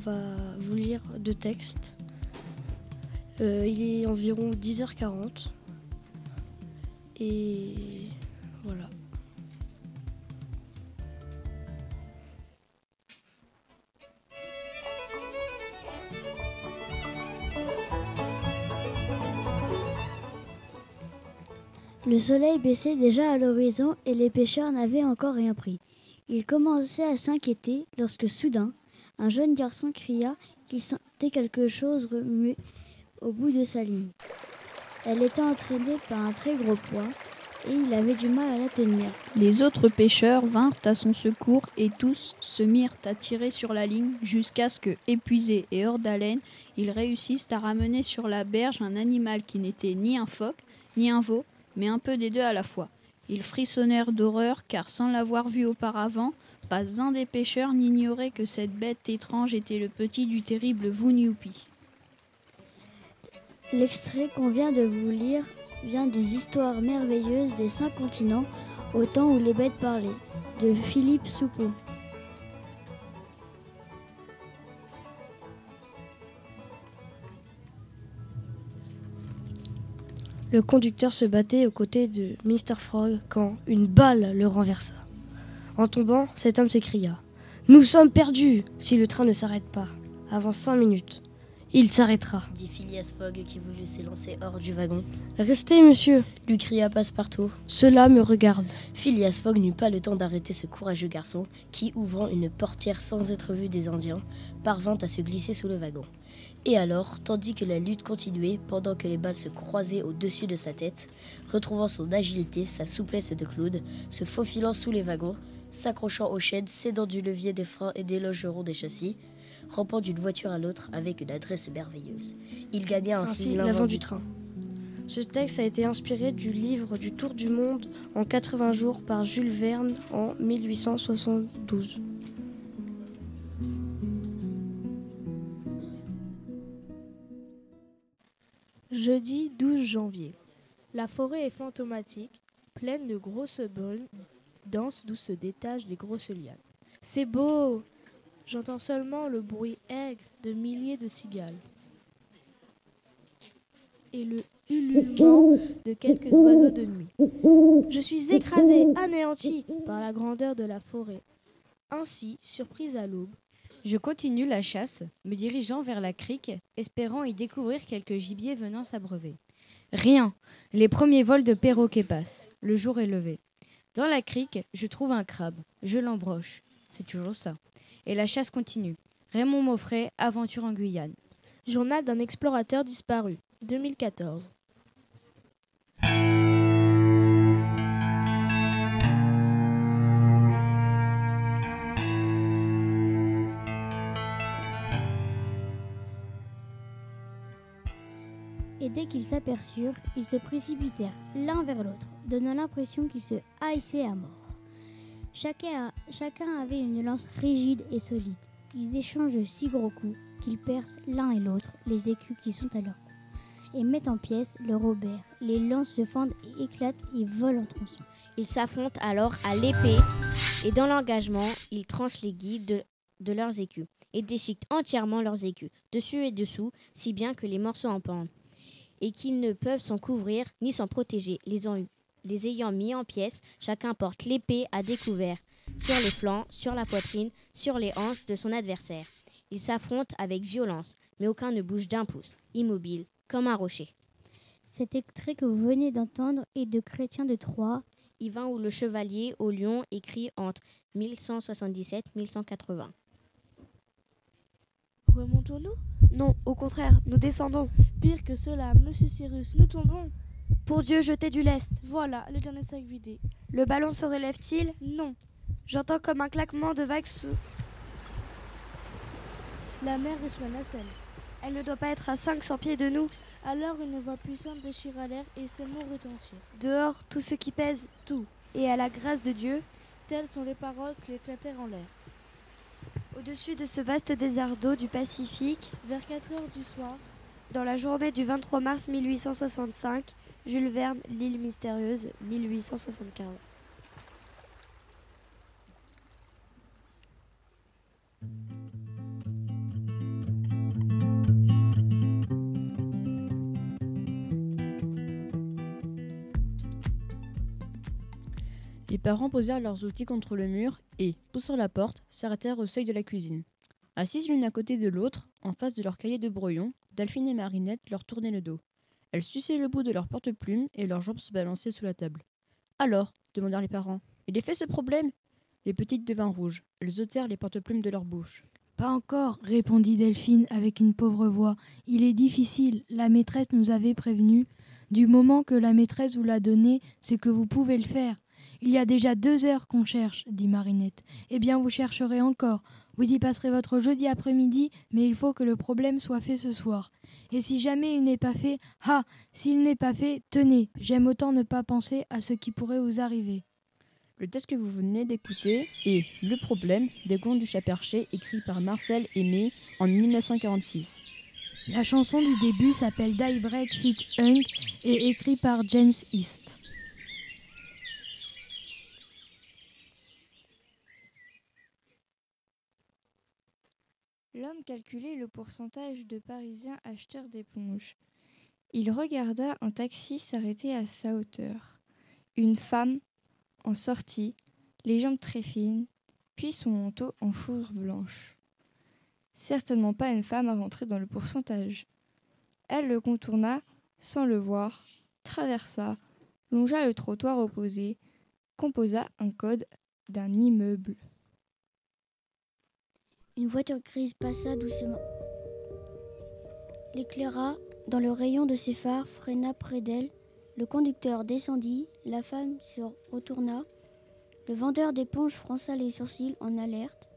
va vous lire deux textes. Euh, il est environ 10h40. Et voilà. Le soleil baissait déjà à l'horizon et les pêcheurs n'avaient encore rien pris. Ils commençaient à s'inquiéter lorsque soudain, un jeune garçon cria qu'il sentait quelque chose remuer au bout de sa ligne. Elle était entraînée par un très gros poids et il avait du mal à la tenir. Les autres pêcheurs vinrent à son secours et tous se mirent à tirer sur la ligne jusqu'à ce que, épuisés et hors d'haleine, ils réussissent à ramener sur la berge un animal qui n'était ni un phoque, ni un veau, mais un peu des deux à la fois. Ils frissonnèrent d'horreur car sans l'avoir vu auparavant, pas un des pêcheurs n'ignorait que cette bête étrange était le petit du terrible Vunyupi. L'extrait qu'on vient de vous lire vient des histoires merveilleuses des cinq continents au temps où les bêtes parlaient, de Philippe Soupeau. Le conducteur se battait aux côtés de Mr. Frog quand une balle le renversa. En tombant, cet homme s'écria Nous sommes perdus si le train ne s'arrête pas. Avant cinq minutes, il s'arrêtera. dit Phileas Fogg qui voulut s'élancer hors du wagon. Restez, monsieur, lui cria Passepartout. Cela me regarde. Phileas Fogg n'eut pas le temps d'arrêter ce courageux garçon qui, ouvrant une portière sans être vu des Indiens, parvint à se glisser sous le wagon. Et alors, tandis que la lutte continuait, pendant que les balles se croisaient au-dessus de sa tête, retrouvant son agilité, sa souplesse de clown, se faufilant sous les wagons, s'accrochant aux chaînes, cédant du levier des freins et des logerons des châssis, rampant d'une voiture à l'autre avec une adresse merveilleuse. Il gagna ainsi, Ainsi l'avant du train. Ce texte a été inspiré du livre du Tour du monde en 80 jours par Jules Verne en 1872. Jeudi 12 janvier. La forêt est fantomatique, pleine de grosses brumes denses d'où se détachent les grosses lianes. C'est beau J'entends seulement le bruit aigre de milliers de cigales et le ululement de quelques oiseaux de nuit. Je suis écrasé, anéanti par la grandeur de la forêt. Ainsi, surprise à l'aube, Je continue la chasse, me dirigeant vers la crique, espérant y découvrir quelques gibiers venant s'abreuver. Rien. Les premiers vols de perroquets passent. Le jour est levé. Dans la crique, je trouve un crabe. Je l'embroche. C'est toujours ça. Et la chasse continue. Raymond Maufray, aventure en Guyane. journal d'un explorateur disparu, 2014. Qu'ils s'aperçurent, ils se précipitèrent l'un vers l'autre, donnant l'impression qu'ils se haïssaient à mort. Chacun, avait une lance rigide et solide. Ils échangent si gros coups qu'ils percent l'un et l'autre les écus qui sont à leur cou, et mettent en pièces leur aubert. Les lances se fendent et éclatent et volent en tronçons. Ils s'affrontent alors à l'épée et dans l'engagement, ils tranchent les guides de, de leurs écus et déchiquetent entièrement leurs écus, dessus et dessous, si bien que les morceaux en pendent, et qu'ils ne peuvent s'en couvrir ni s'en protéger. Les, en- les ayant mis en pièces, chacun porte l'épée à découvert, sur les flancs, sur la poitrine, sur les hanches de son adversaire. Ils s'affrontent avec violence, mais aucun ne bouge d'un pouce, immobile, comme un rocher. Cet extrait que vous venez d'entendre est de Chrétien de Troyes. Yvain ou le chevalier au lion écrit entre 1177-1180. Remontons-nous Non, au contraire, nous descendons. Pire que cela, monsieur Cyrus, nous tombons. Pour Dieu, jetez du lest. Voilà, le dernier sac vidé. Le ballon se relève-t-il? Non, J'entends comme un claquement de vagues sous. la mer est sous la nacelle. Elle ne doit pas être à 500 pieds de nous. Alors une voix puissante déchira l'air et ces mots retentirent. Dehors, tout ce qui pèse, Tout. et à la grâce de Dieu, Telles sont les paroles qui éclatèrent en l'air. Au-dessus de ce vaste désert d'eau du Pacifique, Vers 4 heures du soir, dans la journée du 23 mars 1865, Jules Verne, L'île mystérieuse, 1875. Les parents posèrent leurs outils contre le mur et, poussant la porte, s'arrêtèrent au seuil de la cuisine. Assises l'une à côté de l'autre, en face de leur cahier de brouillon, Delphine et Marinette leur tournaient le dos. Elles suçaient le bout de leur porte-plume et leurs jambes se balançaient sous la table. Alors? demandèrent les parents. Il est fait ce problème? Les petites devinrent rouges. Elles ôtèrent les porte-plumes de leur bouche. Pas encore, répondit Delphine avec une pauvre voix. Il est difficile. La maîtresse nous avait prévenus. Du moment que la maîtresse vous l'a donné, c'est que vous pouvez le faire. Il y a déjà deux heures qu'on cherche, dit Marinette. Eh bien, vous chercherez encore. Vous y passerez votre jeudi après-midi, mais il faut que le problème soit fait ce soir. Et si jamais il n'est pas fait, ah, s'il n'est pas fait, tenez, j'aime autant ne pas penser à ce qui pourrait vous arriver. Le texte que vous venez d'écouter est Le problème des contes du chat perché, écrit par Marcel Aimé en 1946. La chanson du début s'appelle Die Break Hit Hunt et écrite par James East. L'homme calculait le pourcentage de Parisiens acheteurs d'éponges. Il regarda un taxi s'arrêter à sa hauteur. Une femme en sortit, les jambes très fines, puis son manteau en fourrure blanche. Certainement pas une femme à rentrer dans le pourcentage. Elle le contourna sans le voir, traversa, longea le trottoir opposé, composa un code d'un immeuble. Une voiture grise passa doucement. L'éclaira dans le rayon de ses phares, freina près d'elle. Le conducteur descendit, la femme se retourna. Le vendeur d'éponges fronça les sourcils en alerte.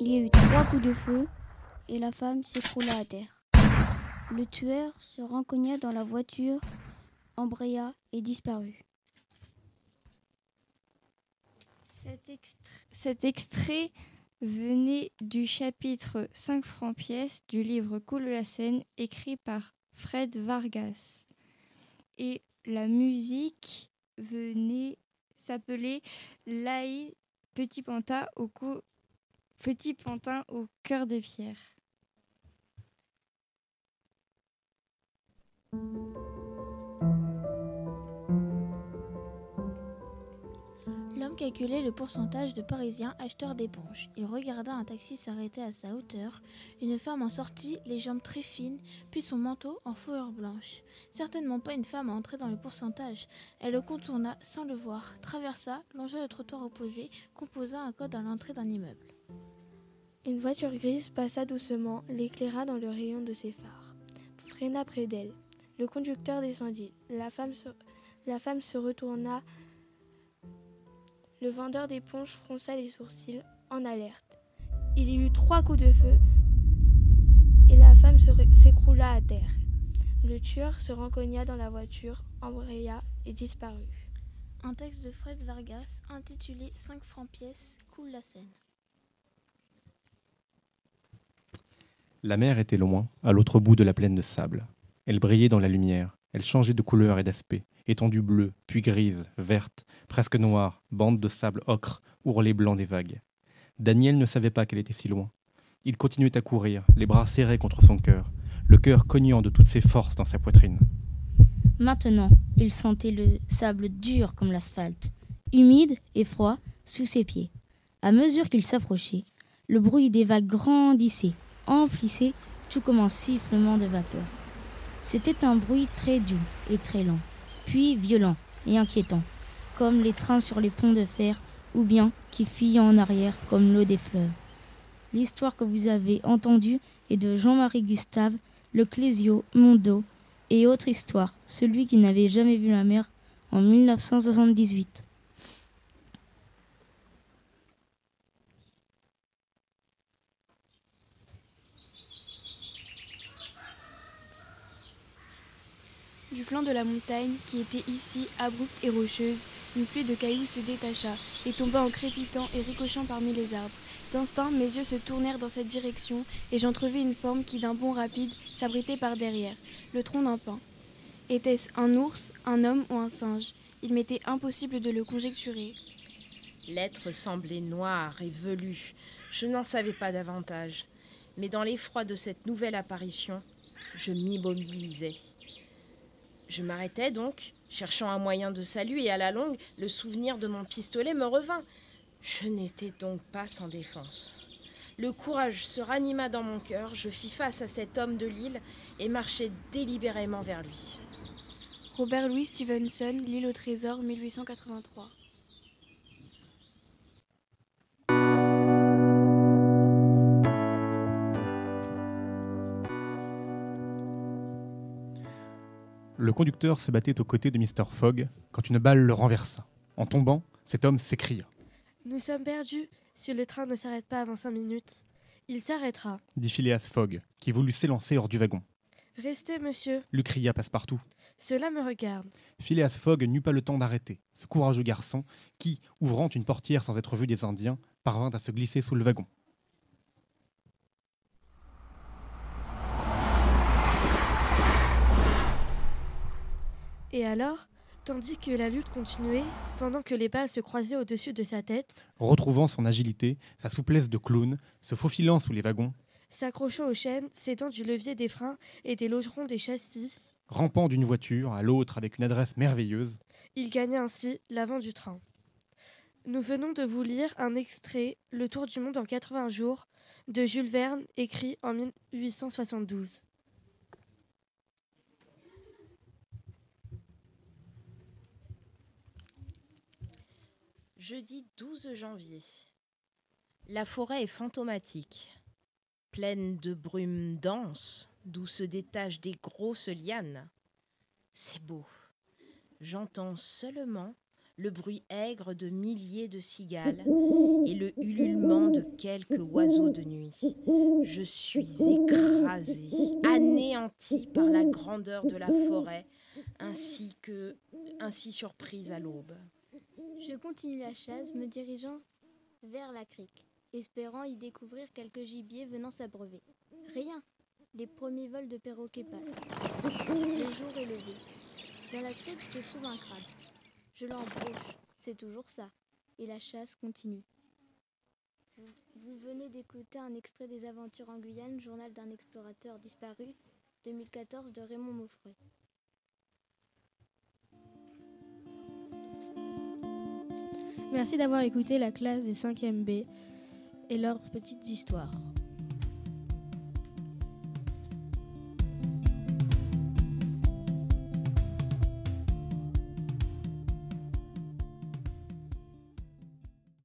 Il y a eu trois coups de feu et la femme s'écroula à terre. Le tueur se rencogna dans la voiture, embraya et disparut. Cet, extrait, cet extrait venait du chapitre 5 francs pièces du livre Coule la Seine écrit par Fred Vargas. Et la musique venait s'appeler Laï Petit Pantin au, Petit Pantin au cœur de pierre. Calculait le pourcentage de Parisiens acheteurs d'éponges. Il regarda un taxi s'arrêter à sa hauteur. Une femme en sortit, les jambes très fines, puis son manteau en fourrure blanche. Certainement pas une femme à entrer dans le pourcentage. Elle le contourna sans le voir, traversa, longea le trottoir opposé, composa un code à l'entrée d'un immeuble. Une voiture grise passa doucement, l'éclaira dans le rayon de ses phares, freina près d'elle. Le conducteur descendit. La femme la femme se retourna. Le vendeur d'éponges fronça les sourcils en alerte. Il y eut trois coups de feu et la femme s'écroula à terre. Le tueur se rencogna dans la voiture, embraya et disparut. Un texte de Fred Vargas intitulé 5 francs pièces coule la Seine. La mer était loin, à l'autre bout de la plaine de sable. Elle brillait dans la lumière, elle changeait de couleur et d'aspect, étendue bleue, puis grise, verte, presque noire, bande de sable ocre, ourlet blanc des vagues. Daniel ne savait pas qu'elle était si loin. Il continuait à courir, les bras serrés contre son cœur, le cœur cognant de toutes ses forces dans sa poitrine. Maintenant, il sentait le sable dur comme l'asphalte, humide et froid sous ses pieds. À mesure qu'il s'approchait, le bruit des vagues grandissait, emplissait, tout comme un sifflement de vapeur. C'était un bruit très doux et très lent, puis violent et inquiétant, comme les trains sur les ponts de fer, ou bien qui fuyaient en arrière comme l'eau des fleuves. L'histoire que vous avez entendue est de Jean-Marie Gustave, le Clésio, Mondo et autre histoire, celui qui n'avait jamais vu la mer en 1978. Du flanc de la montagne, qui était ici abrupte et rocheuse, une pluie de cailloux se détacha et tomba en crépitant et ricochant parmi les arbres. D'instinct, mes yeux se tournèrent dans cette direction et j'entrevis une forme qui, d'un bond rapide, s'abritait par derrière, le tronc d'un pin. Était-ce un ours, un homme ou un singe? Il m'était impossible de le conjecturer. L'être semblait noir et velu. Je n'en savais pas davantage. Mais dans l'effroi de cette nouvelle apparition, je m'immobilisais. Je m'arrêtai donc, cherchant un moyen de salut, et à la longue, le souvenir de mon pistolet me revint. Je n'étais donc pas sans défense. Le courage se ranima dans mon cœur, je fis face à cet homme de l'île et marchai délibérément vers lui. Robert Louis Stevenson, L'île au trésor, 1883. Le conducteur se battait aux côtés de Mr. Fogg quand une balle le renversa. En tombant, cet homme s'écria. Nous sommes perdus. Si le train ne s'arrête pas avant cinq minutes, il s'arrêtera. dit Phileas Fogg, qui voulut s'élancer hors du wagon. Restez, monsieur. Lui cria Passepartout. Cela me regarde. Phileas Fogg n'eut pas le temps d'arrêter. Ce courageux garçon, qui, ouvrant une portière sans être vu des Indiens, parvint à se glisser sous le wagon. Et alors, tandis que la lutte continuait, pendant que les balles se croisaient au-dessus de sa tête, Retrouvant son agilité, sa souplesse de clown, se faufilant sous les wagons, s'accrochant aux chaînes, s'aidant du levier des freins et des logerons des châssis, rampant d'une voiture à l'autre avec une adresse merveilleuse, il gagnait ainsi l'avant du train. Nous venons de vous lire un extrait, Le Tour du monde en 80 jours, de Jules Verne, écrit en 1872. Jeudi 12 janvier. La forêt est fantomatique, pleine de brumes denses, d'où se détachent des grosses lianes. C'est beau. J'entends seulement le bruit aigre de milliers de cigales et le ululement de quelques oiseaux de nuit. Je suis écrasée, anéantie par la grandeur de la forêt, ainsi que ainsi surprise à l'aube. Je continue la chasse, me dirigeant vers la crique, espérant y découvrir quelques gibiers venant s'abreuver. Rien. Les premiers vols de perroquets passent. Le jour est levé. Dans la crique, je trouve un crabe. Je l'embauche. C'est toujours ça. Et la chasse continue. Vous- venez d'écouter un extrait des Aventures en Guyane, journal d'un explorateur disparu, 2014 de Raymond Mauffret. Merci d'avoir écouté la classe des 5e B et leurs petites histoires.